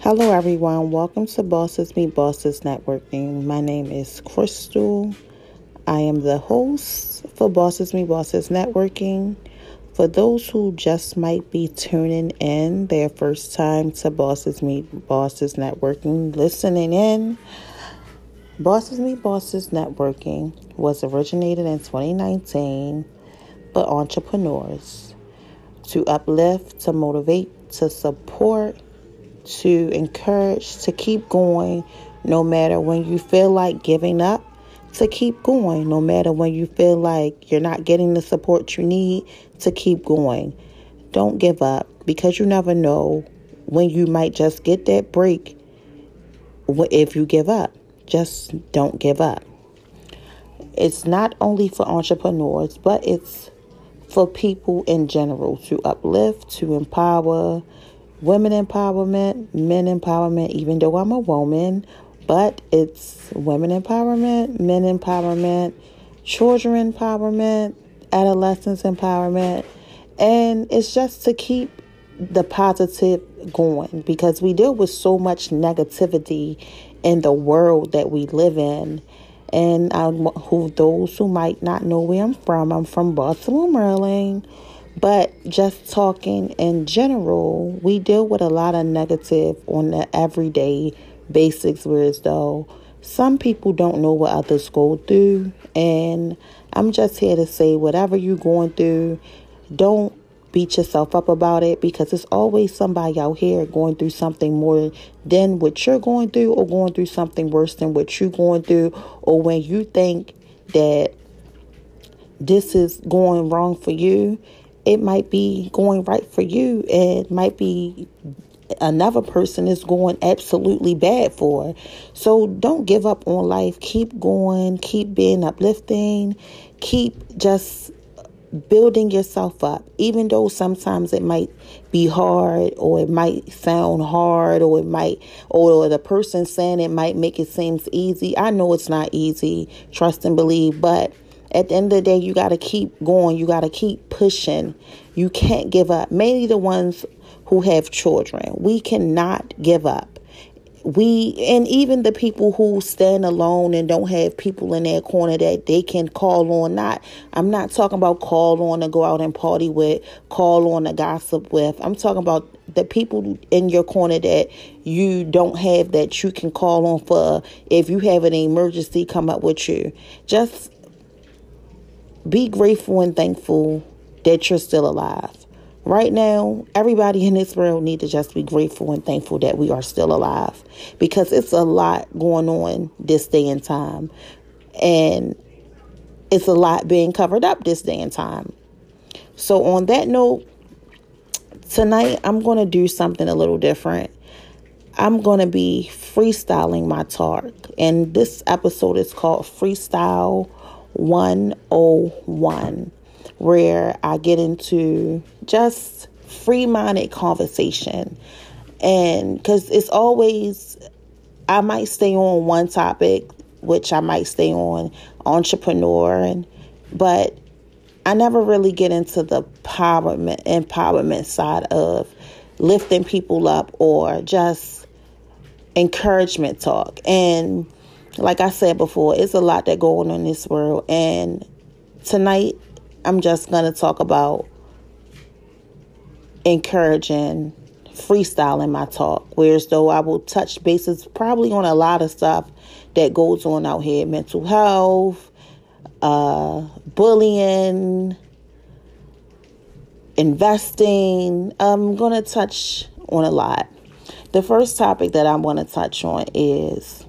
Hello, everyone. Welcome to Bosses Meet Bosses Networking. My name is Crystal. I am the host for Bosses Meet Bosses Networking. For those who just might be tuning in their first time to Bosses Meet Bosses Networking, listening in, Bosses Meet Bosses Networking was originated in 2019 by entrepreneurs to uplift, to motivate, to support, to encourage, to keep going no matter when you feel like giving up, to keep going no matter when you feel like you're not getting the support you need, to keep going. Don't give up because you never know when you might just get that break if you give up. Just don't give up. It's not only for entrepreneurs, but it's for people in general to uplift, to empower, women empowerment, men empowerment, even though I'm a woman, but it's women empowerment, men empowerment, children empowerment, adolescents empowerment, and it's just to keep the positive going because we deal with so much negativity in the world that we live in. And I, who those who might not know where I'm from, I'm from Baltimore, Maryland. But just talking in general, we deal with a lot of negative on the everyday basics, whereas though some people don't know what others go through. And I'm just here to say, whatever you're going through, don't beat yourself up about it because it's always somebody out here going through something more than what you're going through or going through something worse than what you're going through or when you think that this is going wrong for you it might be going right for you and it might be another person is going absolutely bad for. So don't give up on life. Keep going, keep being uplifting, keep just building yourself up, even though sometimes it might be hard or it might sound hard or it might, or the person saying it might make it seem easy. I know it's not easy, trust and believe, but at the end of the day, you got to keep going. You got to keep pushing. You can't give up. Mainly the ones who have children. We cannot give up we and even the people who stand alone and don't have people in their corner that they can call on not i'm not talking about call on to go out and party with call on to gossip with i'm talking about the people in your corner that you don't have that you can call on for if you have an emergency come up with you just be grateful and thankful that you're still alive Right now, everybody in this world need to just be grateful and thankful that we are still alive because it's a lot going on this day and time. And it's a lot being covered up this day and time. So on that note, tonight I'm going to do something a little different. I'm going to be freestyling my talk. And this episode is called Freestyle 101 where I get into just free minded conversation. And because it's always, I might stay on one topic, which I might stay on entrepreneur, and but I never really get into the empowerment empowerment side of lifting people up or just encouragement talk. And like I said before, it's a lot that going on in this world. And tonight I'm just going to talk about encouraging freestyling my talk, whereas though I will touch bases probably on a lot of stuff that goes on out here mental health, uh, bullying, investing. I'm going to touch on a lot. The first topic that I'm going to touch on is,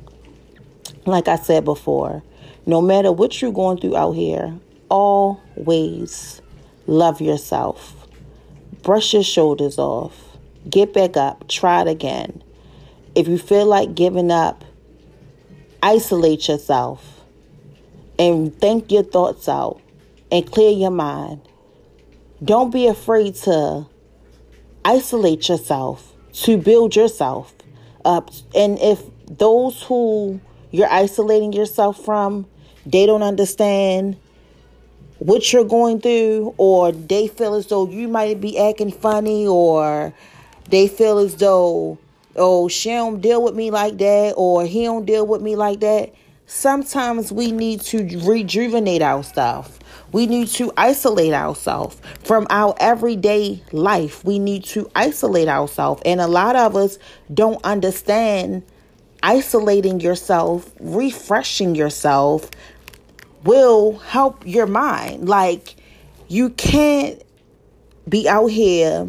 like I said before, no matter what you're going through out here, always love yourself. Brush your shoulders off. Get back up. Try it again. If you feel like giving up, isolate yourself and think your thoughts out and clear your mind. Don't be afraid to isolate yourself, to build yourself up. And if those who you're isolating yourself from, they don't understand what you're going through, or they feel as though you might be acting funny, or they feel as though oh, she don't deal with me like that, or he don't deal with me like that. Sometimes we need to rejuvenate ourselves. We need to isolate ourselves from our everyday life. We need to isolate ourselves. And a lot of us don't understand isolating yourself, refreshing yourself will help your mind. Like, you can't be out here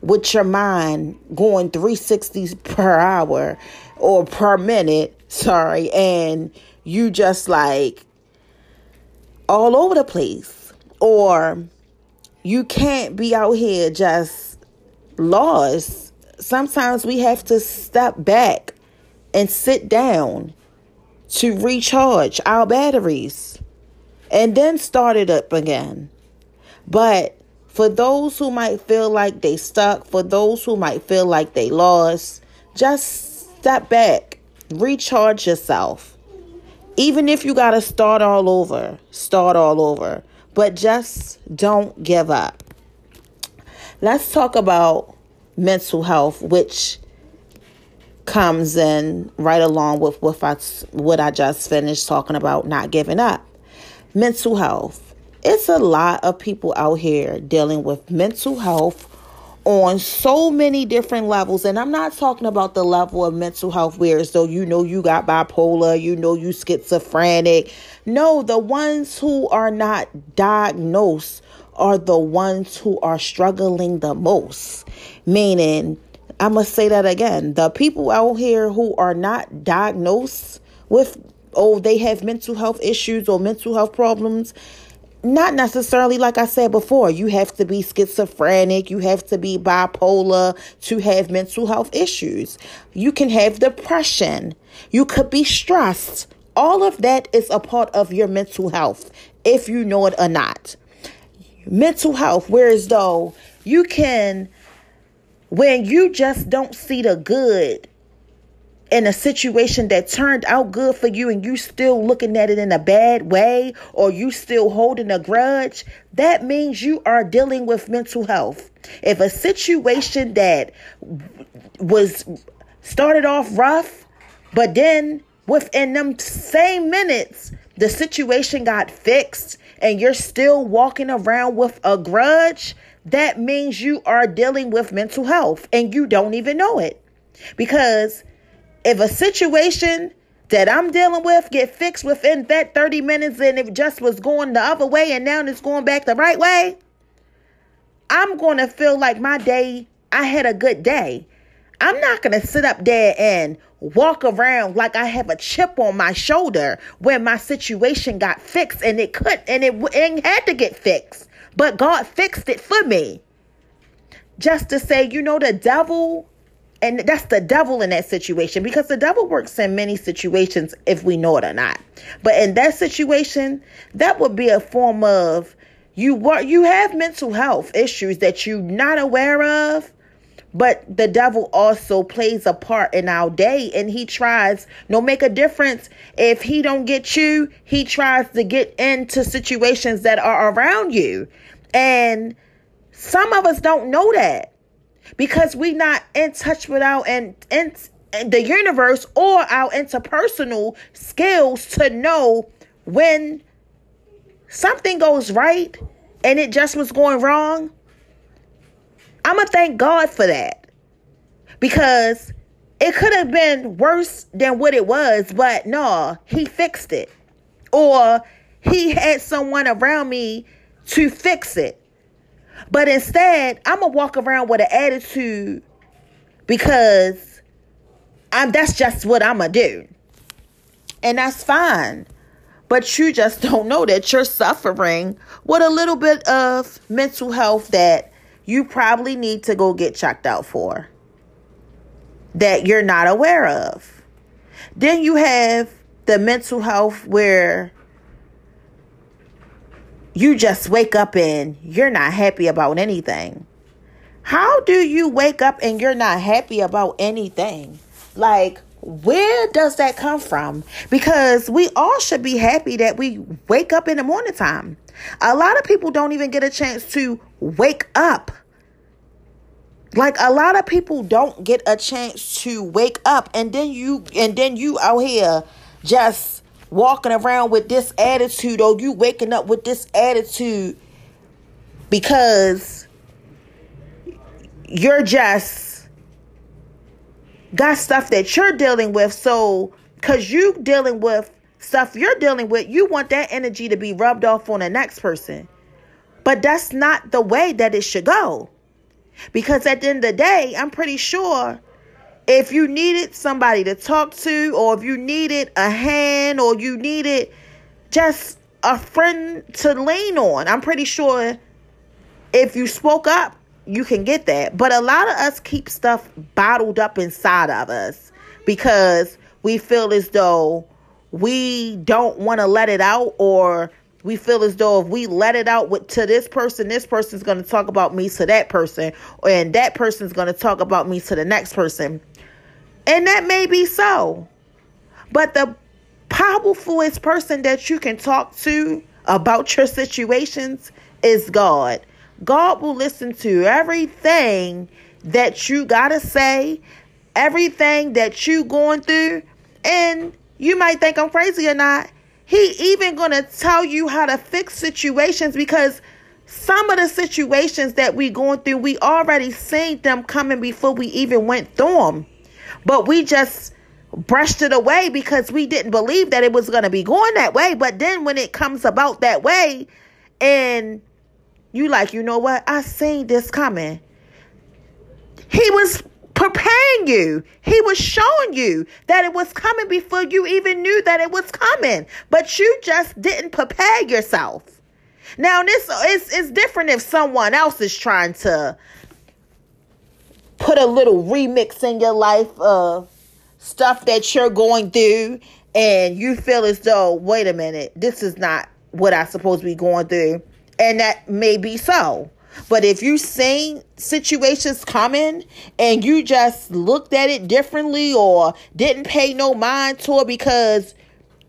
with your mind going 360 per hour or per minute, sorry, and you just like all over the place. Or you can't be out here just lost. Sometimes we have to step back and sit down to recharge our batteries and then start it up again. But for those who might feel like they stuck, for those who might feel like they lost, just step back, recharge yourself. Even if you got to start all over, start all over, but just don't give up. Let's talk about mental health, which comes in right along with what I, what I just finished talking about not giving up. Mental health. It's a lot of people out here dealing with mental health on so many different levels. And i'm not talking about the level of mental health where so you know you got bipolar you know you schizophrenic. No the ones who are not diagnosed are the ones who are struggling the most. Meaning i must say that again the people out here who are not diagnosed with oh they have mental health issues or mental health problems not necessarily like I said before, you have to be schizophrenic, you have to be bipolar to have mental health issues. You can have depression, you could be stressed. All of that is a part of your mental health, if you know it or not. Mental health, whereas though you can, when you just don't see the good in a situation that turned out good for you and you still looking at it in a bad way or you still holding a grudge, that means you are dealing with mental health. If a situation that was started off rough, but then within them same minutes, the situation got fixed and you're still walking around with a grudge, that means you are dealing with mental health and you don't even know it. Because if a situation that I'm dealing with get fixed within that 30 minutes and it just was going the other way and now it's going back the right way, I'm going to feel like my day, I had a good day. I'm not going to sit up there and walk around like I have a chip on my shoulder when my situation got fixed and it could and it, it had to get fixed. But God fixed it for me. Just to say, you know, the devil and that's the devil in that situation because the devil works in many situations if we know it or not. But in that situation, that would be a form of you work you have mental health issues that you're not aware of, but the devil also plays a part in our day and he tries no make a difference if he don't get you, he tries to get into situations that are around you. And some of us don't know that because we're not in touch with our and in, in the universe or our interpersonal skills to know when something goes right and it just was going wrong. I'm gonna thank God for that because it could have been worse than what it was, but no, He fixed it, or He had someone around me to fix it. But instead, I'm gonna walk around with an attitude because I'm that's just what I'm gonna do. And that's fine. But you just don't know that you're suffering with a little bit of mental health that you probably need to go get checked out for. That you're not aware of. Then you have the mental health where you just wake up and you're not happy about anything. How do you wake up and you're not happy about anything? Like, where does that come from? Because we all should be happy that we wake up in the morning time. A lot of people don't even get a chance to wake up. Like a lot of people don't get a chance to wake up and then you and then you out here just walking around with this attitude or you waking up with this attitude because you're just got stuff that you're dealing with. So because you dealing with stuff you're dealing with you want that energy to be rubbed off on the next person. But that's not the way that it should go. Because at the end of the day i'm pretty sure if you needed somebody to talk to, or if you needed a hand, or you needed just a friend to lean on, I'm pretty sure if you spoke up, you can get that. But a lot of us keep stuff bottled up inside of us because we feel as though we don't want to let it out or we feel as though if we let it out with, to this person, this person's going to talk about me to that person, and that person's going to talk about me to the next person. And that may be so. But the powerfulest person that you can talk to about your situations is God. God will listen to everything that you got to say, everything that you going through. And you might think I'm crazy or not. He even going to tell you how to fix situations because some of the situations that we going through, we already seen them coming before we even went through them. But we just brushed it away because we didn't believe that it was going to be going that way. But then when it comes about that way, and you like, you know what? I seen this coming. He was preparing you. He was showing you that it was coming before you even knew that it was coming. But you just didn't prepare yourself. Now this is is different if someone else is trying to put a little remix in your life of stuff that you're going through and you feel as though, wait a minute, this is not what I'm supposed to be going through. And that may be so. But if you seen situations coming and you just looked at it differently or didn't pay no mind to it because,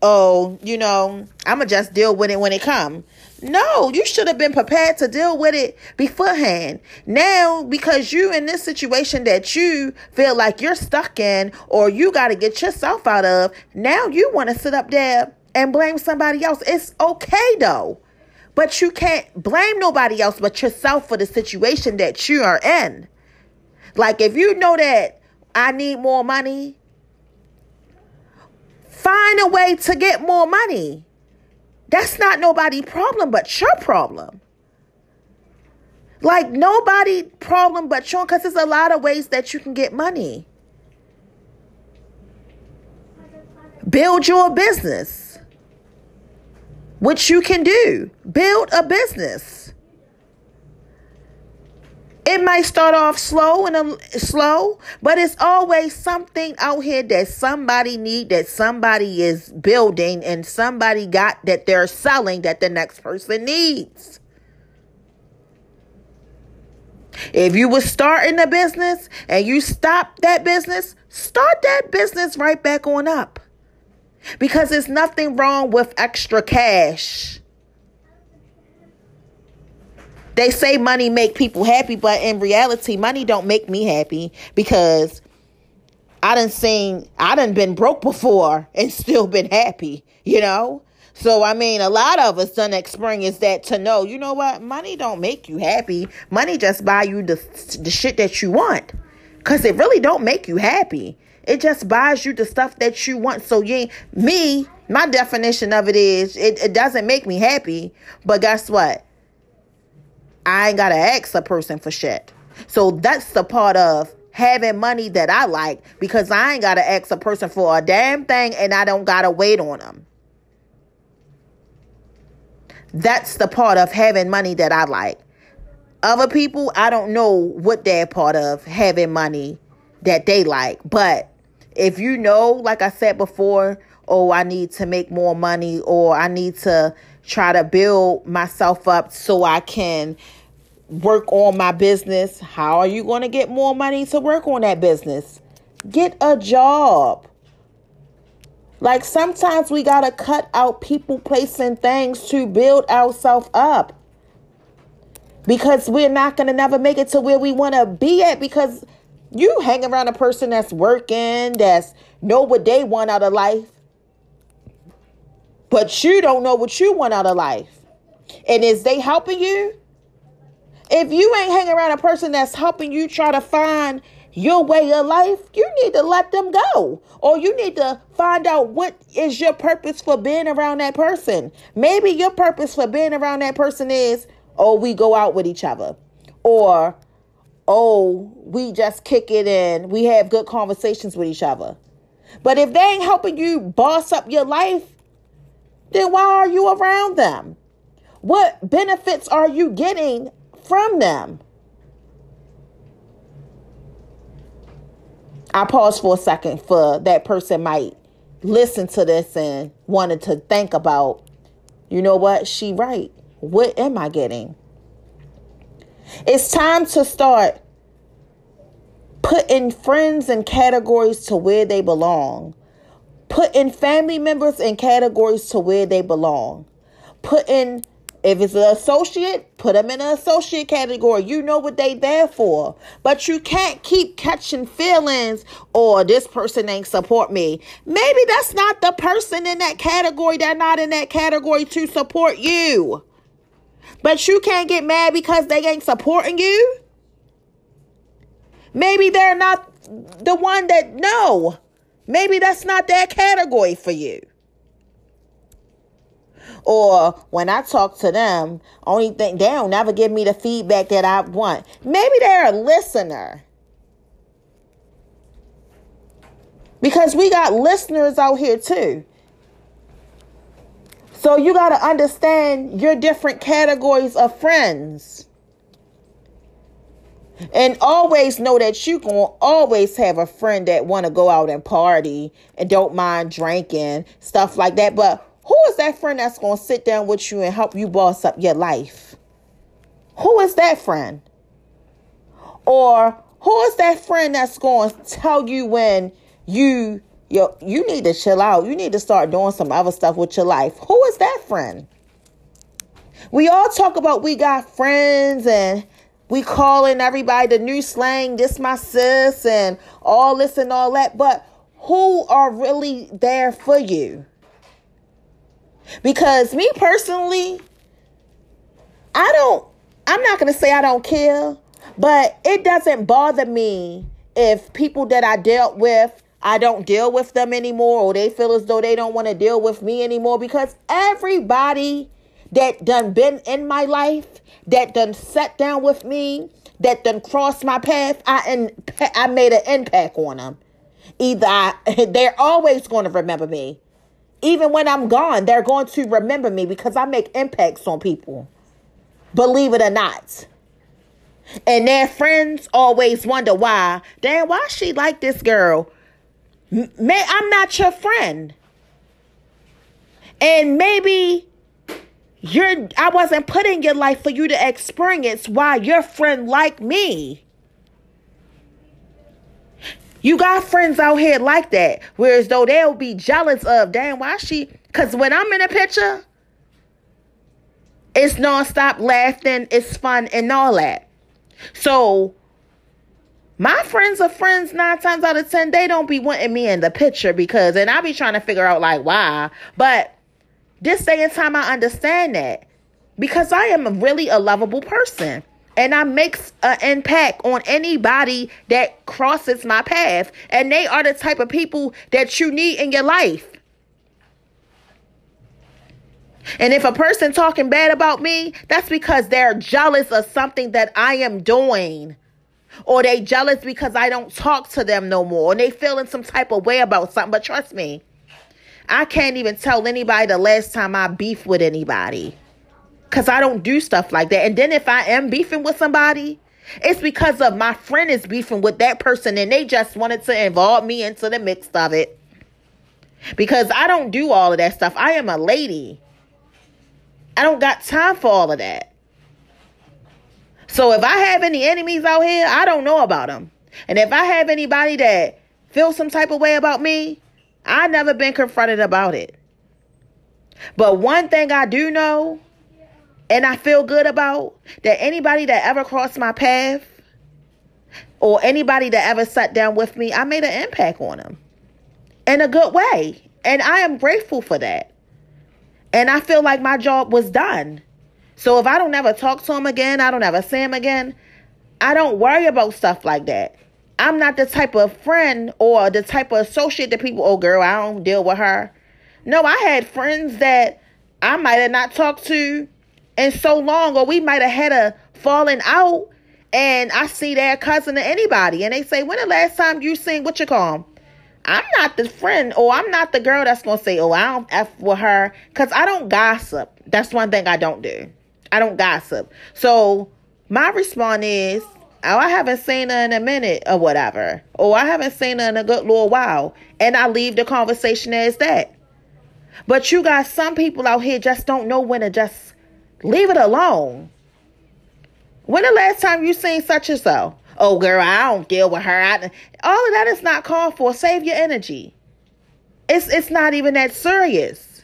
oh, you know, I'ma just deal with it when it come. No, you should have been prepared to deal with it beforehand. Now, because you in this situation that you feel like you're stuck in or you got to get yourself out of, now you want to sit up there and blame somebody else. It's okay though. But you can't blame nobody else but yourself for the situation that you are in. Like if you know that I need more money, find a way to get more money. That's not nobody problem but your problem. Like nobody problem but your because there's a lot of ways that you can get money. Build your business. Which you can do. Build a business. It might start off slow and a, slow, but it's always something out here that somebody need, that somebody is building, and somebody got that they're selling that the next person needs. If you was starting a business and you stop that business, start that business right back on up. Because there's nothing wrong with extra cash. They say money make people happy, but in reality, money don't make me happy because I done seen I done been broke before and still been happy, you know? So I mean a lot of us done experience that to know, you know what, money don't make you happy. Money just buy you the the shit that you want. Cause it really don't make you happy. It just buys you the stuff that you want. So yeah, me, my definition of it is it, it doesn't make me happy. But guess what? I ain't gotta ask a person for shit. So that's the part of having money that I like because I ain't gotta ask a person for a damn thing and I don't gotta wait on them. That's the part of having money that I like. Other people, I don't know what they're part of having money that they like. But if you know, like I said before, oh, I need to make more money or I need to try to build myself up so I can work on my business. How are you going to get more money to work on that business? Get a job. Like sometimes we got to cut out people, placing things to build ourselves up. because we're not going to never make it to where we want to be at because you hang around a person that's working, that's know what they want out of life, but you don't know what you want out of life. And is they helping you? If you ain't hanging around a person that's helping you try to find your way of life, you need to let them go. Or you need to find out what is your purpose for being around that person. Maybe your purpose for being around that person is, oh, we go out with each other. Or, oh, we just kick it in. We have good conversations with each other. But if they ain't helping you boss up your life, then why are you around them? What benefits are you getting from them? I pause for a second for that person might listen to this and wanted to think about, you know what, she right. What am I getting? It's time to start putting friends in categories to where they belong. Putting family members in categories to where they belong. Putting if it's an associate, put them in an associate category. You know what they there for. But you can't keep catching feelings or this person ain't support me. Maybe that's not the person in that category. They're not in that category to support you. But you can't get mad because they ain't supporting you. Maybe they're not the one that no. Maybe that's not that category for you. Or when I talk to them, only thing they don't never give me the feedback that I want. Maybe they're a listener. Because we got listeners out here too. So you got to understand your different categories of friends. And always know that you can always have a friend that want to go out and party and don't mind drinking, stuff like that. But who is that friend that's going to sit down with you and help you boss up your life? Who is that friend? Or who is that friend that's going to tell you when you you you need to chill out. You need to start doing some other stuff with your life. Who is that friend? We all talk about we got friends and we calling everybody the new slang, this my sis and all this and all that, but who are really there for you? Because me personally, I don't, I'm not going to say I don't care, but it doesn't bother me if people that I dealt with, I don't deal with them anymore, or they feel as though they don't want to deal with me anymore because everybody that done been in my life, that done sat down with me, that done crossed my path, I and I made an impact on them. Either I, they're always going to remember me even when I'm gone, they're going to remember me because I make impacts on people. Believe it or not. And their friends always wonder why. Damn, why she like this girl? May I'm not your friend. And maybe you're I wasn't put in your life for you to experience why your friend like me. You got friends out here like that, whereas though they'll be jealous of, damn, why she? Because when I'm in a picture, it's nonstop laughing, it's fun, and all that. So, my friends are friends nine times out of ten. They don't be wanting me in the picture because, and I be trying to figure out like why. But this day and time, I understand that because I am really a lovable person and I makes uh, an impact on anybody that crosses my path. And they are the type of people that you need in your life. And if a person talking bad about me, that's because they're jealous of something that I am doing. Or they jealous because I don't talk to them no more. And they feeling some type of way about something. But trust me, I can't even tell anybody the last time I beef with anybody. Cause I don't do stuff like that. And then if I am beefing with somebody, it's because of my friend is beefing with that person and they just wanted to involve me into the mix of it. Because I don't do all of that stuff. I am a lady. I don't got time for all of that. So if I have any enemies out here, I don't know about them. And if I have anybody that feels some type of way about me, I've never been confronted about it. But one thing I do know and I feel good about that anybody that ever crossed my path or anybody that ever sat down with me, I made an impact on them in a good way. And I am grateful for that. And I feel like my job was done. So if I don't ever talk to him again, I don't ever see him again, I don't worry about stuff like that. I'm not the type of friend or the type of associate that people, oh girl, I don't deal with her. No, I had friends that I might have not talked to in so long, or we might have had a falling out, and I see their cousin or anybody, and they say, When the last time you seen what you call? I'm not the friend, or I'm not the girl that's gonna say, Oh, I don't F with her, because I don't gossip. That's one thing I don't do. I don't gossip. So my response is, Oh, I haven't seen her in a minute or whatever. Or I haven't seen her in a good little while. And I leave the conversation as that. But you got some people out here just don't know when to just leave it alone. When the last time you seen such and so? Oh, girl, I don't deal with her. I, all of that is not called for. Save your energy. It's it's not even that serious.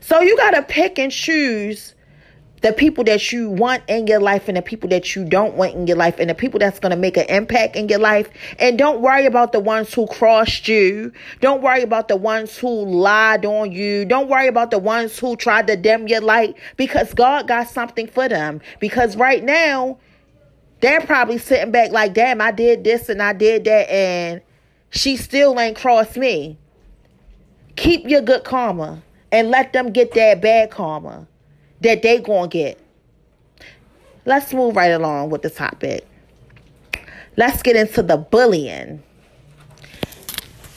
So you gotta pick and choose the people that you want in your life and the people that you don't want in your life and the people that's going to make an impact in your life. And don't worry about the ones who crossed you. Don't worry about the ones who lied on you. Don't worry about the ones who tried to dim your light because God got something for them. Because right now, they're probably sitting back like, damn, I did this and I did that and she still ain't crossed me. Keep your good karma and let them get that bad karma that they gonna get. Let's move right along with the topic. Let's get into the bullying.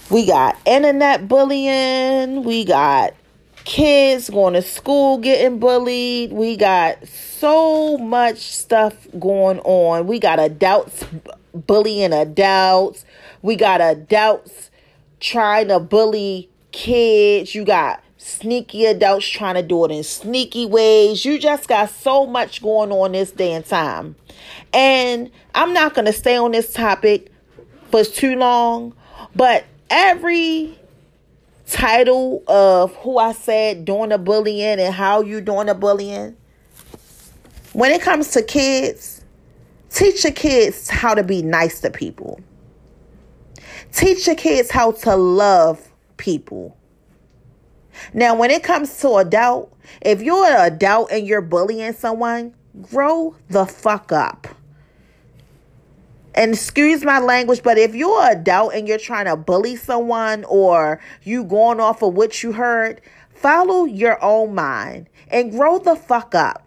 We got internet bullying. We got kids going to school getting bullied. We got so much stuff going on. We got adults bullying adults. We got adults trying to bully kids. You got sneaky adults trying to do it in sneaky ways. You just got so much going on this day and time. And I'm not going to stay on this topic for too long, but every title of who I said doing the bullying and how you doing the bullying, when it comes to kids, teach your kids how to be nice to people. Teach your kids how to love people. Now, when it comes to adult, if you're an adult and you're bullying someone, grow the fuck up. And excuse my language, but if you're an adult and you're trying to bully someone or you going off of what you heard, follow your own mind and grow the fuck up.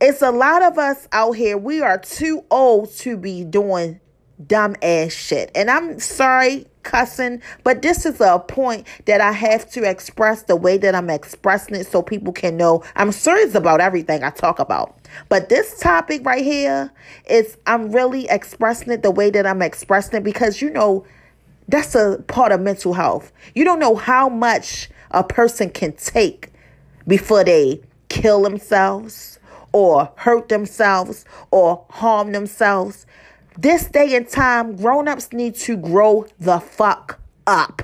It's a lot of us out here, we are too old to be doing dumb ass shit. And I'm sorry, cussing, but this is a point that I have to express the way that I'm expressing it so people can know I'm serious about everything I talk about. But this topic right here is I'm really expressing it the way that I'm expressing it because you know that's a part of mental health. You don't know how much a person can take before they kill themselves or hurt themselves or harm themselves. This day and time, grown-ups need to grow the fuck up.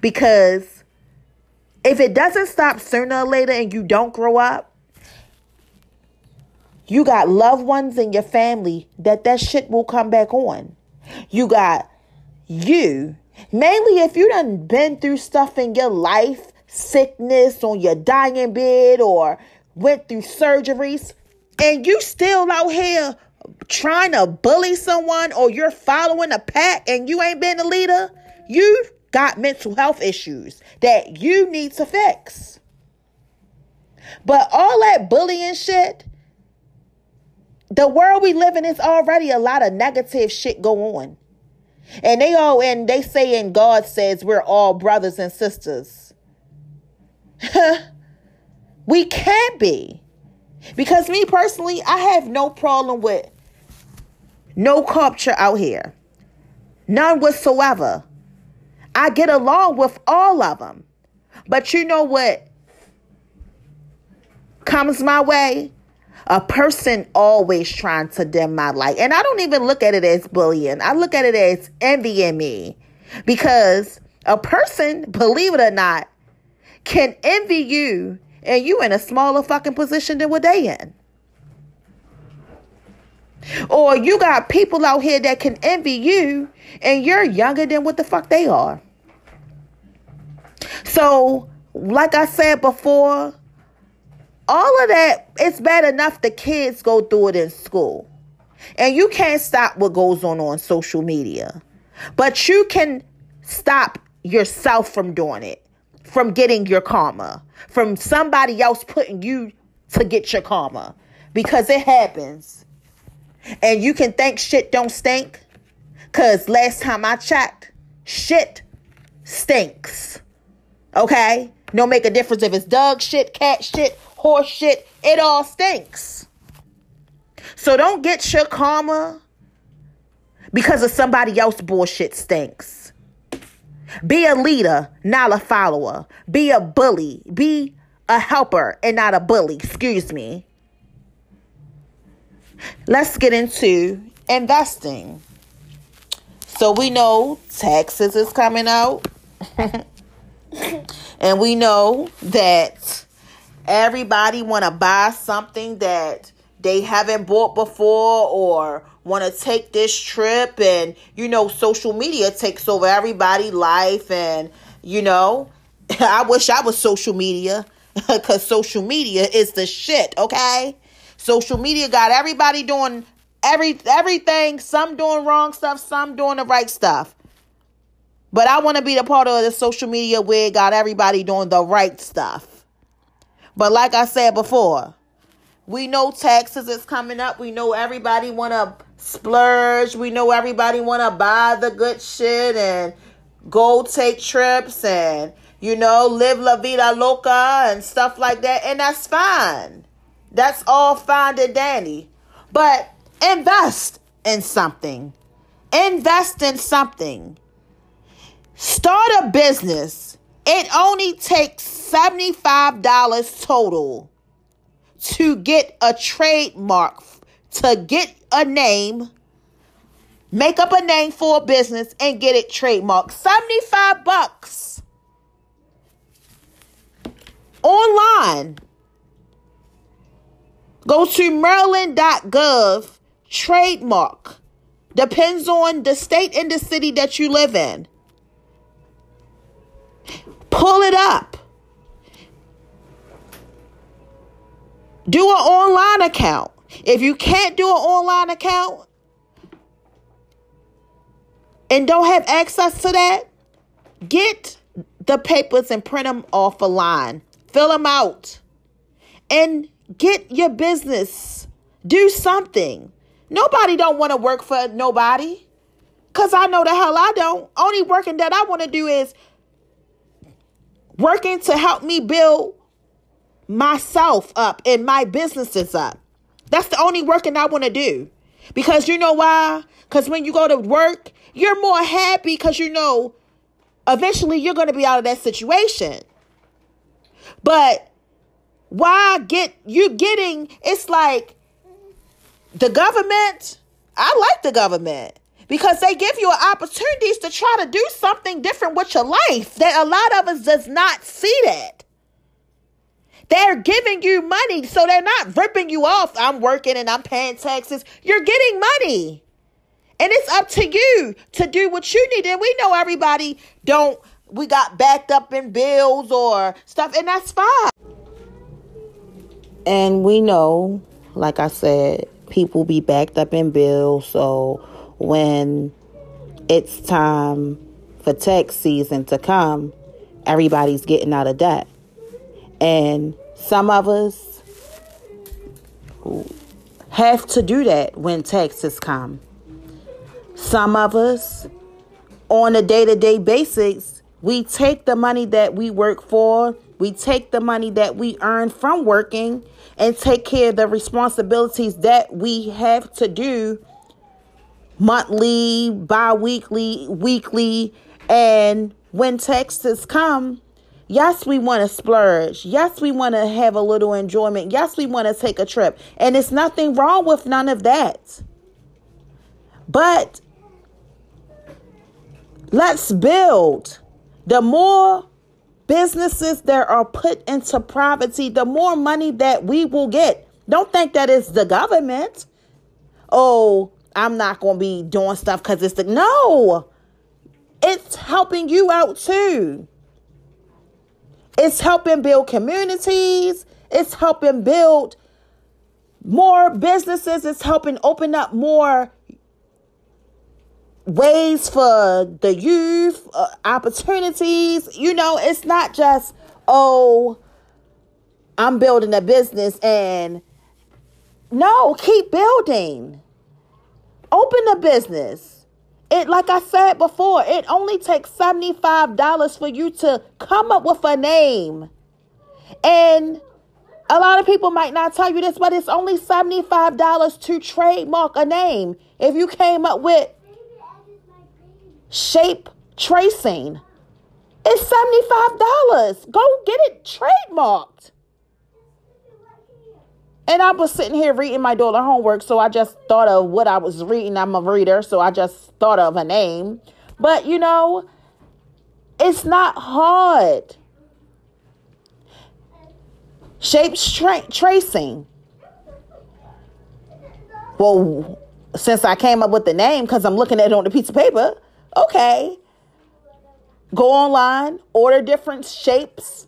Because if it doesn't stop sooner or later and you don't grow up, you got loved ones in your family that that shit will come back on. You got you. Mainly if you done been through stuff in your life, sickness on your dying bed or went through surgeries, and you still out here trying to bully someone or you're following a pack and you ain't been a leader, you got mental health issues that you need to fix. But all that bullying shit, the world we live in is already a lot of negative shit go on. And they all and they say and God says we're all brothers and sisters. we can't be. Because me personally, I have no problem with no culture out here. None whatsoever. I get along with all of them. But you know what comes my way? A person always trying to dim my light. And I don't even look at it as bullying. I look at it as envying me. Because a person, believe it or not, can envy you and you in a smaller fucking position than what they in. Or you got people out here that can envy you and you're younger than what the fuck they are. So, like I said before, all of that, it's bad enough the kids go through it in school. And you can't stop what goes on on social media. But you can stop yourself from doing it, from getting your karma, from somebody else putting you to get your karma. Because it happens. And you can think shit don't stink. Because last time I checked, shit stinks. Okay? No make a difference if it's dog shit, cat shit, horse shit. It all stinks. So don't get your karma because of somebody else bullshit stinks. Be a leader, not a follower. Be a bully. Be a helper and not a bully. Excuse me. Let's get into investing. So we know taxes is coming out. and we know that everybody want to buy something that they haven't bought before or want to take this trip and you know social media takes over everybody life and you know i wish i was social media because social media is the shit okay social media got everybody doing every everything some doing wrong stuff some doing the right stuff but i want to be the part of the social media where got everybody doing the right stuff but like i said before we know taxes is coming up. We know everybody want to splurge. We know everybody want to buy the good shit and go take trips and you know live la vida loca and stuff like that and that's fine. That's all fine and dandy. But invest in something. Invest in something. Start a business. It only takes $75 total to get a trademark, to get a name, make up a name for a business and get it trademarked. 75 bucks online. Go to maryland.gov trademark. Depends on the state and the city that you live in. Pull it up. Do an online account. If you can't do an online account and don't have access to that, get the papers and print them off a line. Fill them out. And get your business. Do something. Nobody don't want to work for nobody. Cause I know the hell I don't. Only working that I want to do is working to help me build myself up and my businesses up. That's the only working I want to do. Because you know why? Because when you go to work, you're more happy because you know eventually you're going to be out of that situation. But why get you getting it's like the government, I like the government because they give you opportunities to try to do something different with your life that a lot of us does not see that. They're giving you money, so they're not ripping you off. I'm working and I'm paying taxes. You're getting money. And it's up to you to do what you need. And we know everybody don't, we got backed up in bills or stuff, and that's fine. And we know, like I said, people be backed up in bills. So when it's time for tax season to come, everybody's getting out of debt. And some of us have to do that when taxes come. Some of us, on a day to day basis, we take the money that we work for, we take the money that we earn from working, and take care of the responsibilities that we have to do monthly, bi weekly, weekly. And when taxes come, Yes, we want to splurge. Yes, we want to have a little enjoyment. Yes, we want to take a trip. And it's nothing wrong with none of that. But let's build. The more businesses that are put into poverty, the more money that we will get. Don't think that it's the government. Oh, I'm not going to be doing stuff because it's the. No, it's helping you out too. It's helping build communities, it's helping build more businesses, it's helping open up more ways for the youth, uh, opportunities. You know, it's not just, oh, I'm building a business and no, keep building. Open a business. It like I said before, it only takes $75 for you to come up with a name. And a lot of people might not tell you this, but it's only $75 to trademark a name. If you came up with shape tracing, it's $75. Go get it trademarked. And I was sitting here reading my daughter homework, so I just thought of what I was reading. I'm a reader, so I just thought of a name. But you know, it's not hard. Shapes tra- tracing. Well, since I came up with the name, because I'm looking at it on the piece of paper, okay. Go online, order different shapes.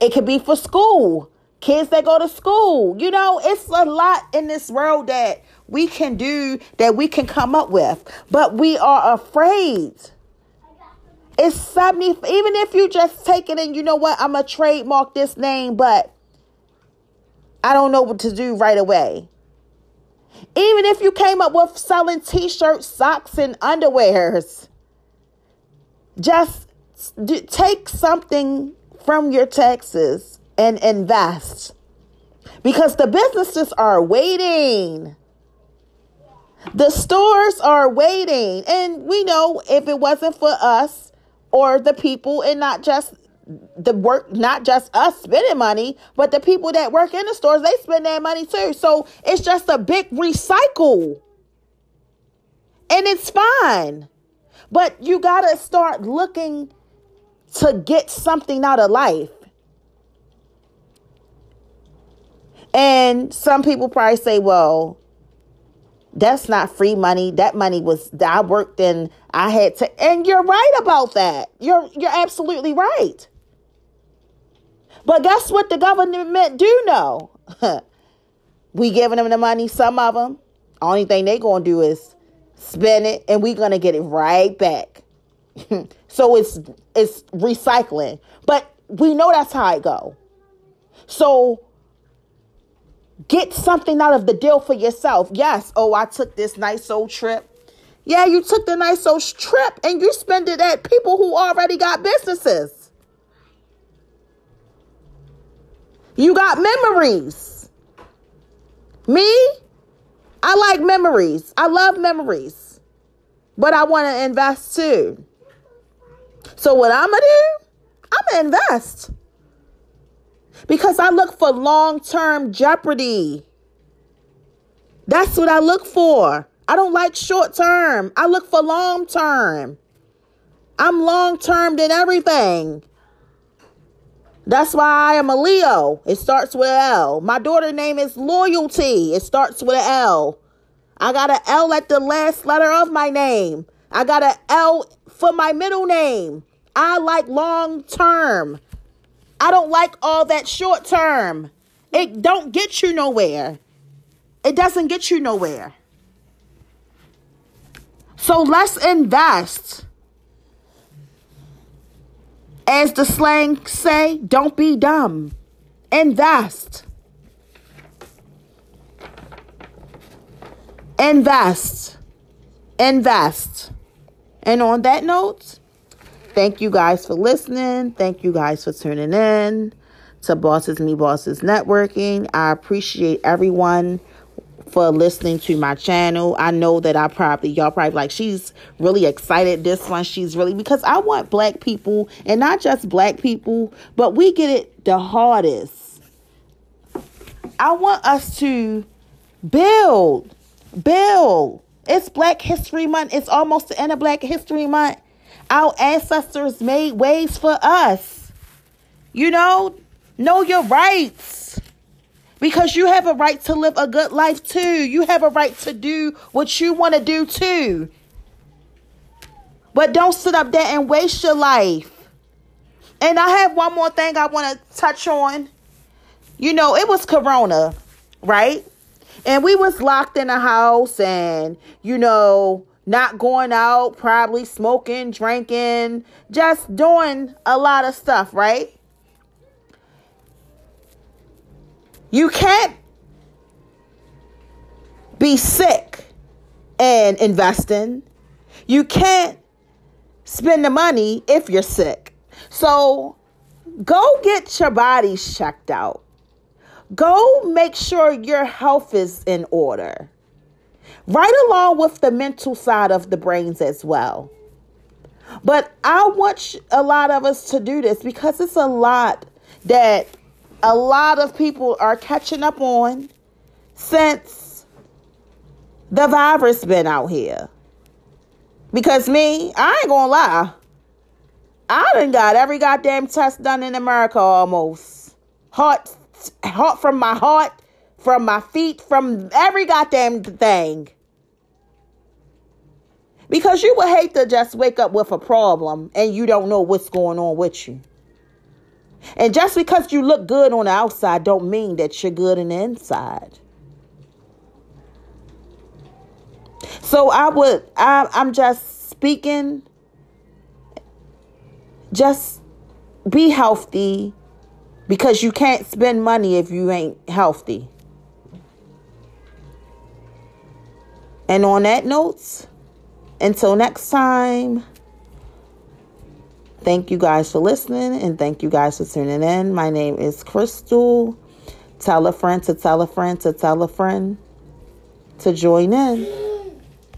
It could be for school kids that go to school. You know, it's a lot in this world that we can do that we can come up with, but we are afraid. It's 70, even if you just take it and you know what, I'm going to trademark this name, but I don't know what to do right away. Even if you came up with selling t shirts, socks, and underwears, just take something from your taxes and invest because the businesses are waiting. The stores are waiting. And we know if it wasn't for us or the people and not just the work, not just us spending money, but the people that work in the stores, they spend that money too. So it's just a big recycle. And it's fine. But you got to start looking to get something out of life. And some people probably say, well, that's not free money. That money was I worked and I had to and you're right about that. You're you're absolutely right. But guess what the government do know? we giving them the money, some of them. Only thing they gonna do is spend it and we gonna get it right back. so it's it's recycling. But we know that's how it go. So Get something out of the deal for yourself. Yes. Oh, I took this nice old trip. Yeah, you took the nice old trip and you spend it at people who already got businesses. You got memories. Me, I like memories. I love memories. But I want to invest too. So what I'm going to do? I'm going to invest because I look for long term jeopardy. That's what I look for. I don't like short term, I look for long term. I'm long term in everything. That's why I am a Leo. It starts with L. My daughter name is Loyalty. It starts with L. I got an L at the last letter of my name. I got an L for my middle name. I like long term. I don't like all that short term. It don't get you nowhere. It doesn't get you nowhere. So let's invest. As the slang say, don't be dumb. Invest. Invest. Invest. And on that note, Thank you guys for listening. Thank you guys for tuning in to Bosses Me Bosses Networking. I appreciate everyone for listening to my channel. I know that I probably y'all probably like she's really excited this one. She's really because I want black people and not just black people, but we get it the hardest. I want us to build, build. It's Black History Month. It's almost the end of Black History Month. our ancestors made ways for us. You know, know your rights. Because you have a right to live a good life too. You have a right to do what you want to do too. But don't sit up there and waste your life. And I have one more thing I want to touch on. You know, it was Corona, right? And we was locked in a house and, you know, not going out, probably smoking, drinking, just doing a lot of stuff, right? You can't be sick and invest in. You can't spend the money if you're sick. So go get your bodies checked out. Go make sure your health is in order. Right along with the mental side of the brains as well. But I want a lot of us to do this because it's a lot that a lot of people are catching up on since the virus been out here. Because me, I ain't gonna lie. I done got every goddamn test done in America almost. Heart, heart from my heart, from my feet, from every goddamn thing. Because you would hate to just wake up with a problem and you don't know what's going on with you. And just because you look good on the outside don't mean that you're good on the inside. So I would I I'm just speaking just be healthy because you can't spend money if you ain't healthy. And on that note, until next time, thank you guys for listening and thank you guys for tuning in. My name is Crystal. Tell a friend to tell a friend to tell a friend to join in.